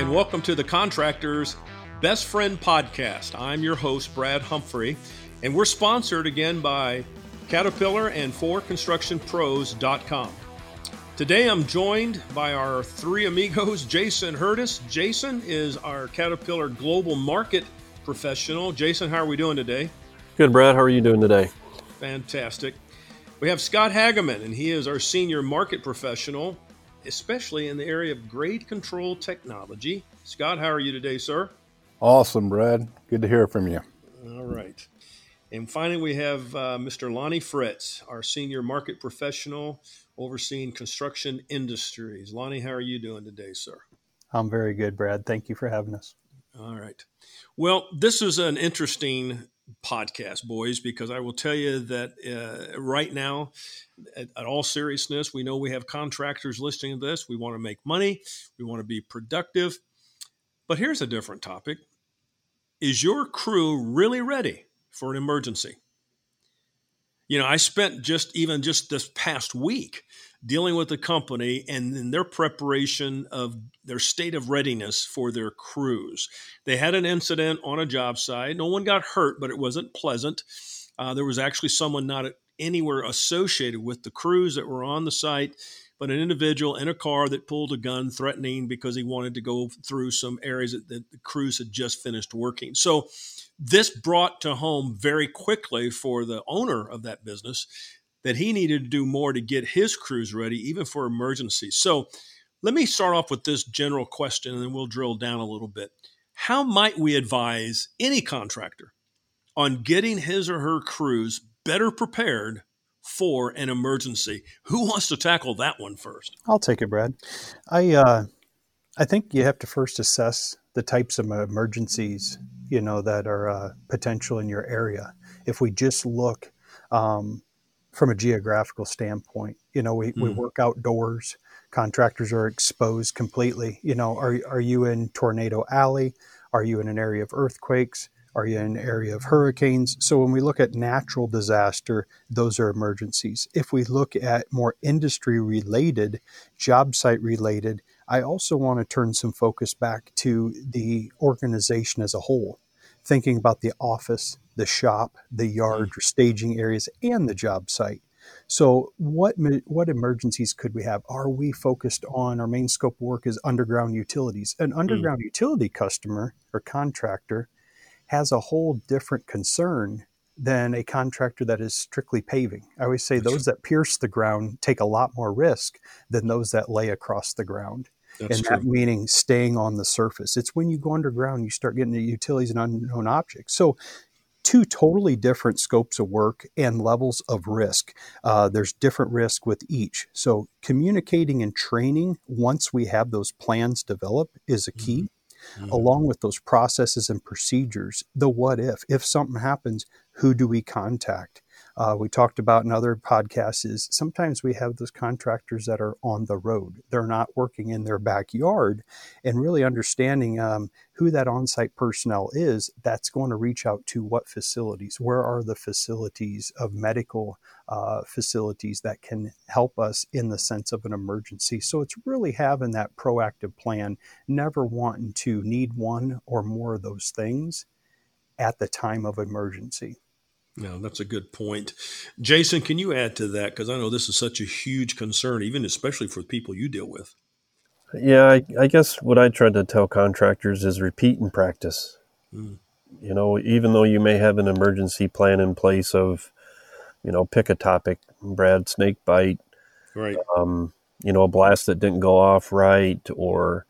and welcome to the Contractors Best Friend Podcast. I'm your host, Brad Humphrey, and we're sponsored again by Caterpillar and 4constructionpros.com. Today I'm joined by our three amigos, Jason Hurtis. Jason is our Caterpillar Global Market Professional. Jason, how are we doing today? Good, Brad. How are you doing today? Fantastic. We have Scott Hageman, and he is our Senior Market Professional especially in the area of grade control technology. Scott, how are you today, sir? Awesome, Brad. Good to hear from you. All right. And finally, we have uh, Mr. Lonnie Fritz, our senior market professional overseeing construction industries. Lonnie, how are you doing today, sir? I'm very good, Brad. Thank you for having us. All right. Well, this is an interesting podcast, boys, because I will tell you that uh, right now, at, at, all seriousness, we know we have contractors listening to this. We want to make money, we want to be productive. But here's a different topic Is your crew really ready for an emergency? You know, I spent just even just this past week dealing with the company and in their preparation of their state of readiness for their crews. They had an incident on a job site. No one got hurt, but it wasn't pleasant. Uh, there was actually someone not anywhere associated with the crews that were on the site, but an individual in a car that pulled a gun threatening because he wanted to go through some areas that, that the crews had just finished working. So, this brought to home very quickly for the owner of that business that he needed to do more to get his crews ready, even for emergencies. So, let me start off with this general question and then we'll drill down a little bit. How might we advise any contractor on getting his or her crews better prepared for an emergency? Who wants to tackle that one first? I'll take it, Brad. I uh, I think you have to first assess the types of emergencies you know that are uh, potential in your area. If we just look um, from a geographical standpoint. You know, we, mm. we work outdoors. Contractors are exposed completely. You know, are, are you in Tornado Alley? Are you in an area of earthquakes? Are you in an area of hurricanes? So when we look at natural disaster, those are emergencies. If we look at more industry related, job site related, I also want to turn some focus back to the organization as a whole, thinking about the office, the shop, the yard, mm. staging areas, and the job site. So, what what emergencies could we have? Are we focused on our main scope work is underground utilities? An mm. underground mm. utility customer or contractor has a whole different concern than a contractor that is strictly paving. I always say those that pierce the ground take a lot more risk than those that lay across the ground. That's and true. that meaning staying on the surface. It's when you go underground, you start getting the utilities and unknown objects. So two totally different scopes of work and levels of risk. Uh, there's different risk with each. So, communicating and training once we have those plans developed is a key. Mm-hmm. mm-hmm. Along with those processes and procedures, the what if, if something happens, who do we contact? Uh, we talked about in other podcasts is sometimes we have those contractors that are on the road. They're not working in their backyard and really understanding um, who that on site personnel is that's going to reach out to what facilities. Where are the facilities of medical uh, facilities that can help us in the sense of an emergency? So it's really having that proactive plan, never wanting to need one or more of those things at the time of emergency. No, that's a good point. Jason, can you add to that? Because I know this is such a huge concern, even especially for people you deal with. Yeah, I, I guess what I try to tell contractors is repeat and practice. Mm. You know, even though you may have an emergency plan in place of, you know, pick a topic, Brad, snake bite, right? Um, you know, a blast that didn't go off right, or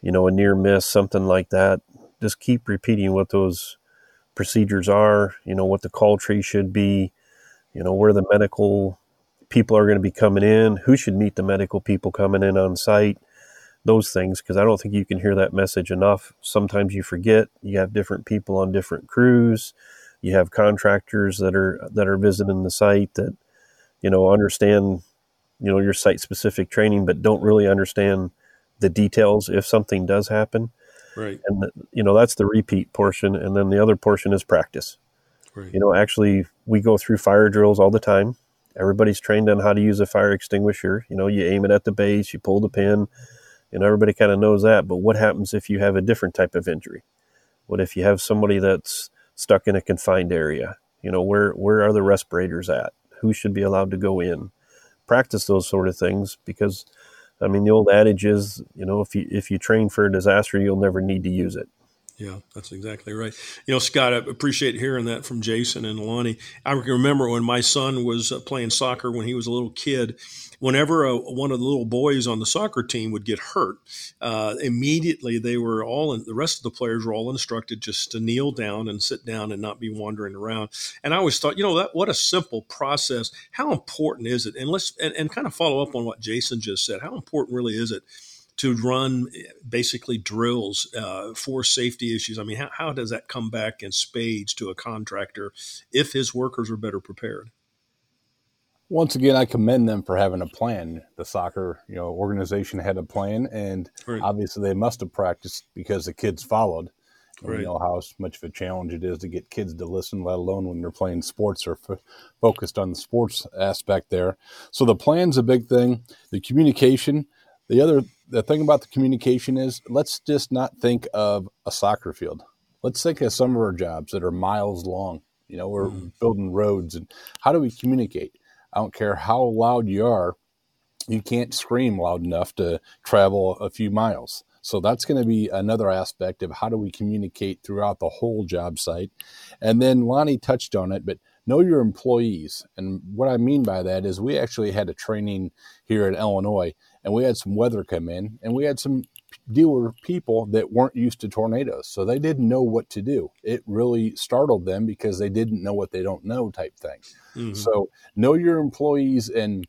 you know, a near miss, something like that. Just keep repeating what those procedures are, you know, what the call tree should be, you know, where the medical people are going to be coming in, who should meet the medical people coming in on site, those things, because I don't think you can hear that message enough. Sometimes you forget you have different people on different crews. You have contractors that are that are visiting the site that, you know, understand, you know, your site specific training, but don't really understand the details if something does happen. Right. And, you know, that's the repeat portion. And then the other portion is practice. Right. You know, actually, we go through fire drills all the time. Everybody's trained on how to use a fire extinguisher. You know, you aim it at the base, you pull the pin, You know, everybody kind of knows that. But what happens if you have a different type of injury? What if you have somebody that's stuck in a confined area? You know, where where are the respirators at? Who should be allowed to go in? Practice those sort of things because, I mean, the old adage is, you know, if you if you train for a disaster, you'll never need to use it. Yeah, that's exactly right. You know, Scott, I appreciate hearing that from Jason and Lonnie. I can remember when my son was uh, playing soccer when he was a little kid. Whenever a, one of the little boys on the soccer team would get hurt, uh, immediately they were all, in, the rest of the players were all instructed just to kneel down and sit down and not be wandering around. And I always thought, you know, that what a simple process. How important is it? And let's and, and kind of follow up on what Jason just said. How important really is it? To run basically drills uh, for safety issues. I mean, how, how does that come back in spades to a contractor if his workers are better prepared? Once again, I commend them for having a plan. The soccer, you know, organization had a plan, and right. obviously they must have practiced because the kids followed. Right. You know how much of a challenge it is to get kids to listen, let alone when they're playing sports or f- focused on the sports aspect there. So the plan's a big thing. The communication. The other the thing about the communication is let's just not think of a soccer field. Let's think of some of our jobs that are miles long. You know, we're mm. building roads and how do we communicate? I don't care how loud you are, you can't scream loud enough to travel a few miles. So that's going to be another aspect of how do we communicate throughout the whole job site. And then Lonnie touched on it, but know your employees. And what I mean by that is we actually had a training here in Illinois and we had some weather come in and we had some dealer people that weren't used to tornadoes. So they didn't know what to do. It really startled them because they didn't know what they don't know type thing. Mm-hmm. so know your employees and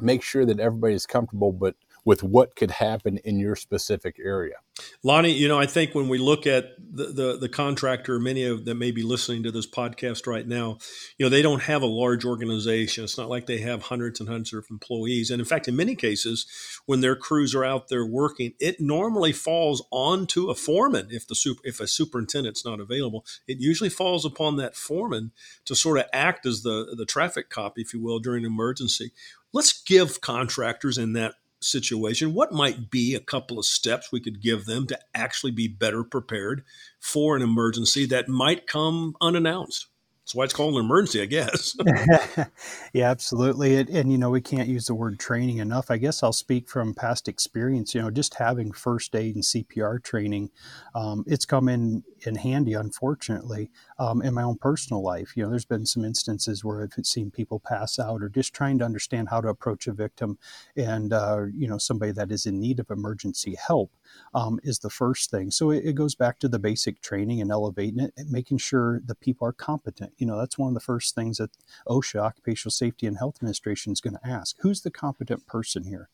make sure that everybody's comfortable but with what could happen in your specific area. Lonnie, you know, I think when we look at the, the, the contractor, many of them may be listening to this podcast right now, you know, they don't have a large organization. It's not like they have hundreds and hundreds of employees. And in fact, in many cases, when their crews are out there working, it normally falls onto a foreman if the super, if a superintendent's not available. It usually falls upon that foreman to sort of act as the the traffic cop, if you will, during an emergency. Let's give contractors in that situation, what might be a couple of steps we could give them to actually be better prepared for an emergency that might come unannounced? That's why it's called an emergency, I guess. yeah, absolutely. And, you know, we can't use the word training enough. I guess I'll speak from past experience. You know, just having first aid and CPR training, um, it's come in in handy, unfortunately, um, in my own personal life. You know, there's been some instances where I've seen people pass out or just trying to understand how to approach a victim and, uh, you know, somebody that is in need of emergency help um, is the first thing. So it, it, goes back to the basic training and elevating it, and making sure the people are competent. You know, that's one of the first things that OSHA, Occupational Safety and Health Administration, is going to ask: Who's the competent person here?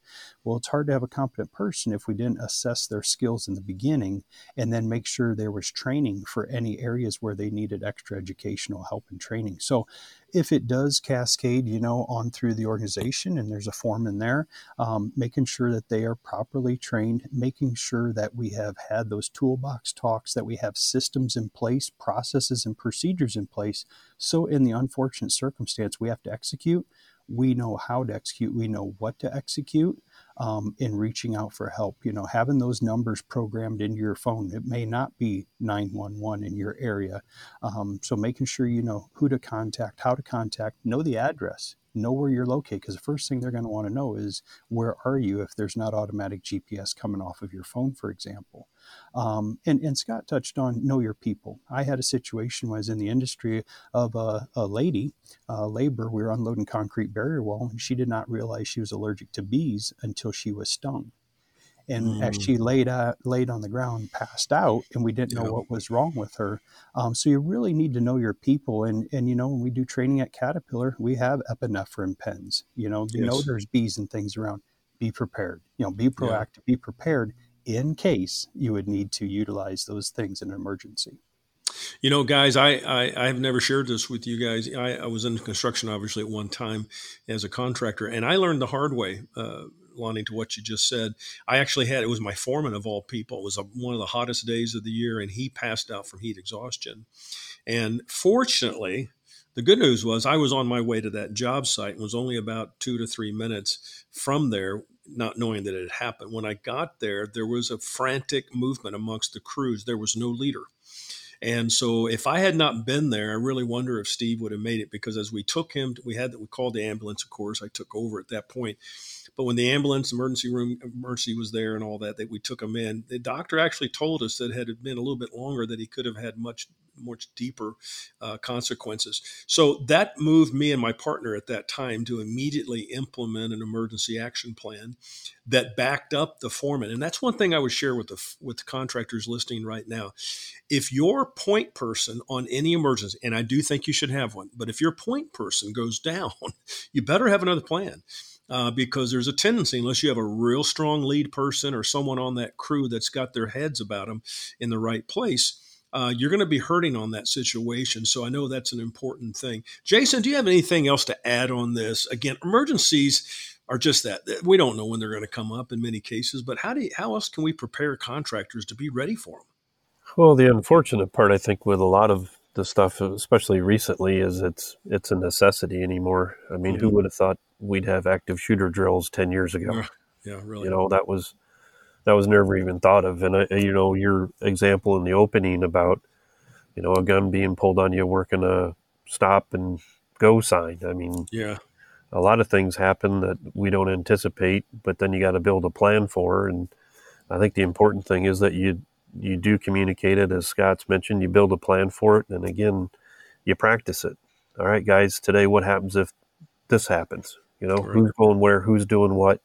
Well, it's hard to have a competent person if we didn't assess their skills in the beginning and then make sure there was training for any areas where they needed extra educational help and training. So if it does cascade, you know, on through the organization and there's a form in there, um, making sure that they are properly trained, making sure that we have had those toolbox talks, that we have systems in place, processes and procedures in place. So in the unfortunate circumstance we have to execute, we know how to execute, we know what to execute um, in reaching out for help. You know, having those numbers programmed into your phone. It may not be 911 in your area. Um, so making sure you know who to contact, how to contact, know the address know where you're located because the first thing they're going to want to know is where are you if there's not automatic GPS coming off of your phone, for example. Um, and, and Scott touched on know your people. I had a situation when I was in the industry of a, a lady, uh, labor, we were unloading concrete barrier wall, and she did not realize she was allergic to bees until she was stung and mm. as she laid out, laid on the ground, passed out, and we didn't know what was wrong with her. Um, so you really need to know your people, and and you know when we do training at Caterpillar, we have epinephrine pens. You know, you yes. know there's bees and things around. Be prepared. You know, be proactive. Yeah. Be prepared in case you would need to utilize those things in an emergency. You know, guys, I, I, I, have never shared this with you guys. I, I, was in construction, obviously, at one time as a contractor, and I learned the hard way. Uh, Lonnie, to what you just said. I actually had it was my foreman of all people. It was a, one of the hottest days of the year, and he passed out from heat exhaustion. And fortunately, the good news was I was on my way to that job site and was only about two to three minutes from there not knowing that it had happened. When I got there, there was a frantic movement amongst the crews. There was no leader. And so if I had not been there, I really wonder if Steve would have made it because as we took him, we had we called the ambulance, of course. I took over at that point. But when the ambulance emergency room emergency was there and all that, that we took him in, the doctor actually told us that had been a little bit longer, that he could have had much much deeper uh, consequences. So that moved me and my partner at that time to immediately implement an emergency action plan that backed up the foreman. And that's one thing I would share with the with the contractors listening right now. If your point person on any emergency, and I do think you should have one, but if your point person goes down, you better have another plan uh, because there's a tendency, unless you have a real strong lead person or someone on that crew that's got their heads about them in the right place, uh, you're going to be hurting on that situation. So I know that's an important thing. Jason, do you have anything else to add on this? Again, emergencies are just that we don't know when they're going to come up in many cases, but how do you, how else can we prepare contractors to be ready for them? Well, the unfortunate part, I think, with a lot of the stuff, especially recently, is it's it's a necessity anymore. I mean, mm-hmm. who would have thought we'd have active shooter drills ten years ago? Yeah, yeah, really. You know, that was that was never even thought of. And uh, you know, your example in the opening about you know a gun being pulled on you, working a stop and go sign. I mean, yeah, a lot of things happen that we don't anticipate, but then you got to build a plan for. And I think the important thing is that you you do communicate it, as Scott's mentioned. You build a plan for it, and again, you practice it. All right, guys. Today, what happens if this happens? You know, right. who's going where, who's doing what.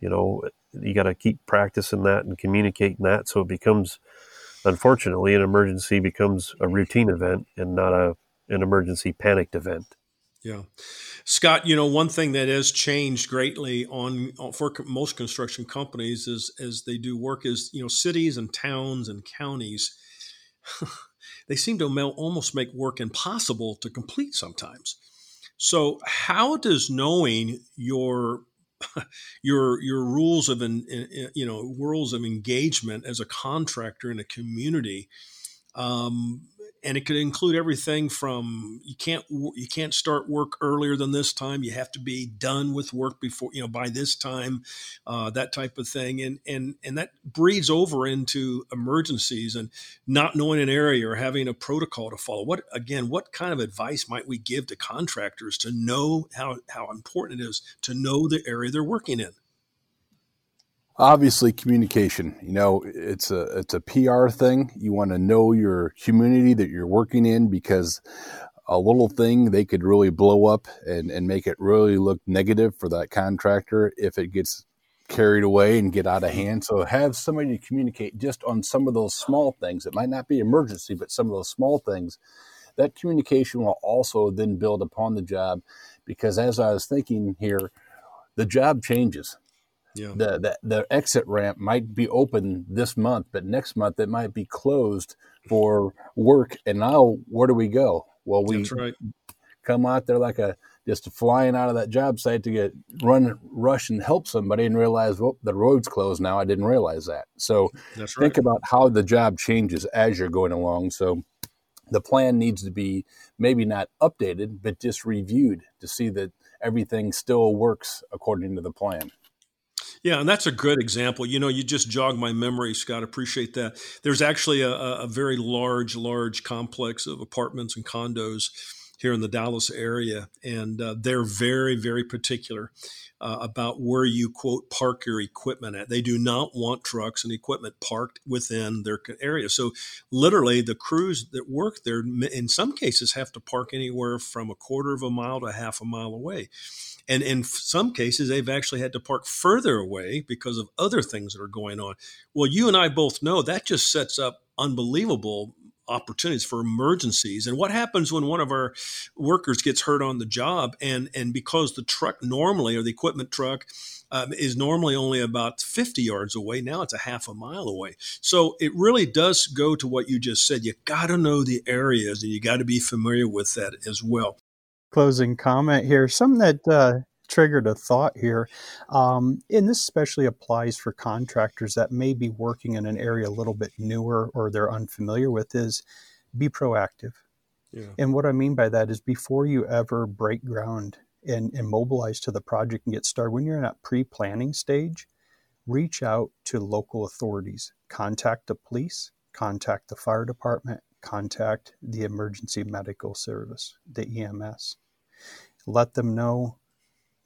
You know, you got to keep practicing that and communicating that, so it becomes, unfortunately, an emergency becomes a routine event and not a an emergency panicked event. Yeah. Scott, you know, one thing that has changed greatly on uh, for most construction companies is as they do work is, you know, cities and towns and counties they seem to almost make work impossible to complete sometimes. So, how does knowing your your your rules of you know rules of engagement as a contractor in a community um, and it could include everything from you can't you can't start work earlier than this time. You have to be done with work before you know by this time uh, that type of thing. And and and that breeds over into emergencies and not knowing an area or having a protocol to follow. What again what kind of advice might we give to contractors to know how how important it is to know the area they're working in obviously communication you know it's a it's a pr thing. You want to know your community that you're working in because a little thing they could really blow up and, and make it really look negative for that contractor if it gets carried away and get out of mm-hmm. hand. So have somebody to communicate just on some of those small things. It might not be emergency but some of those small things. That communication will also then build upon the job because as i was thinking here the job changes yeah. The, the the exit ramp might be open this month, but next month it might be closed for work. And now where do we go? Well, we right. come out there like a just flying out of that job site to get run, rush, and help somebody, and realize, well, the road's closed now. I didn't realize that. So right. think about how the job changes as you're going along. So the plan needs to be maybe not updated, but just reviewed to see that everything still works according to the plan. Yeah, and that's a good example. You know, you just jog my memory, Scott. Appreciate that. There's actually a, a very large, large complex of apartments and condos here in the Dallas area, and uh, they're very, very particular uh, about where you quote park your equipment at. They do not want trucks and equipment parked within their area. So, literally, the crews that work there, in some cases, have to park anywhere from a quarter of a mile to half a mile away. And in some cases, they've actually had to park further away because of other things that are going on. Well, you and I both know that just sets up unbelievable opportunities for emergencies. And what happens when one of our workers gets hurt on the job and and because the truck normally or the equipment truck um, is normally only about 50 yards away now it's a half a mile away. So it really does go to what you just said. You got to know the areas and you got to be familiar with that as well. Closing comment here. Something that uh, triggered a thought here, um, and this especially applies for contractors that may be working in an area a little bit newer or they're unfamiliar with, is be proactive. Yeah. And what I mean by that is before you ever break ground and, and mobilize to the project and get started, when you're in that pre planning stage, reach out to local authorities, contact the police, contact the fire department, contact the emergency medical service, the EMS. Let them know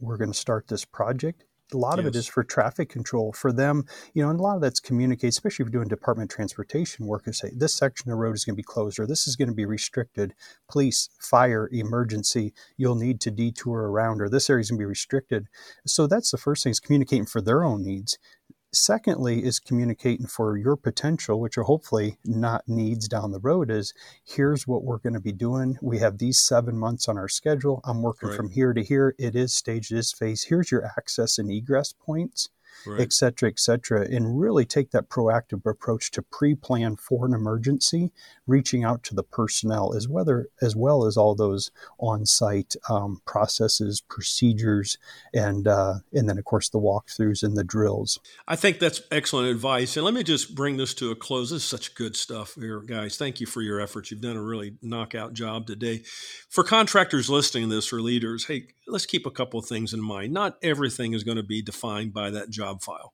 we're going to start this project. A lot yes. of it is for traffic control for them you know and a lot of that's communicated especially if you're doing department transportation work and say this section of road is going to be closed or this is going to be restricted. Police fire emergency you'll need to detour around or this area is going to be restricted. So that's the first thing is communicating for their own needs Secondly, is communicating for your potential, which are hopefully not needs down the road, is here's what we're going to be doing. We have these seven months on our schedule. I'm working right. from here to here. It is stage this phase. Here's your access and egress points right. et cetera, et cetera, and really take that proactive approach to pre-plan for an emergency, reaching out to the personnel as whether as well as all those on-site um, processes, procedures, and uh, and then of course the walkthroughs and the drills. I think that's excellent advice. And let me just bring this to a close. This is such good stuff here, guys. Thank you for your efforts. You've done a really knockout job today. For contractors listening to this or leaders, hey, let's keep a couple of things in mind. Not everything is going to be defined by that job file.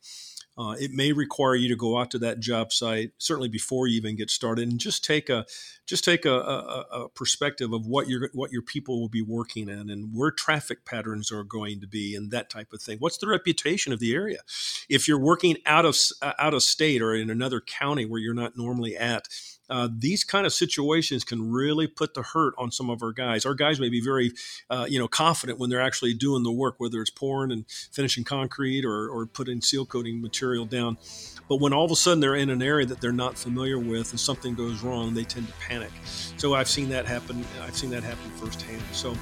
Uh, it may require you to go out to that job site certainly before you even get started and just take a just take a, a, a, perspective of what your what your people will be working in and where traffic patterns are going to be and that type of thing. What's the reputation of the area? If you're working out of out of state or in another county where you're not normally at, uh, these kind of situations can really put the hurt on some of our guys. Our guys may be very, uh, you know, confident when they're actually doing the work, whether it's pouring and finishing concrete or, or putting seal coating material down. But when all of a sudden they're in an area that they're not familiar with and something goes wrong, they tend to panic. So I've seen that happen. I've seen that happen firsthand. So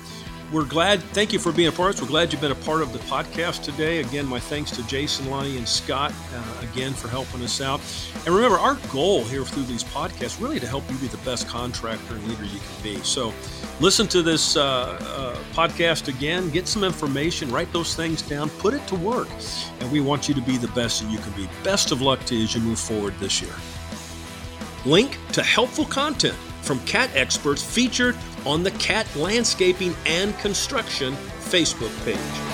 we're glad. Thank you for being a part of us. We're glad you've been a part of the podcast today. Again, my thanks to Jason, Lonnie, and Scott uh, again for helping us out. And remember, our goal here through these podcasts really to help you be the best contractor and leader you can be. So, listen to this uh, uh, podcast again. Get some information. Write those things down. Put it to work. And we want you to be the best that you can be. Best of luck to you as you move forward this year. Link to helpful content from CAT experts featured on the CAT Landscaping and Construction Facebook page.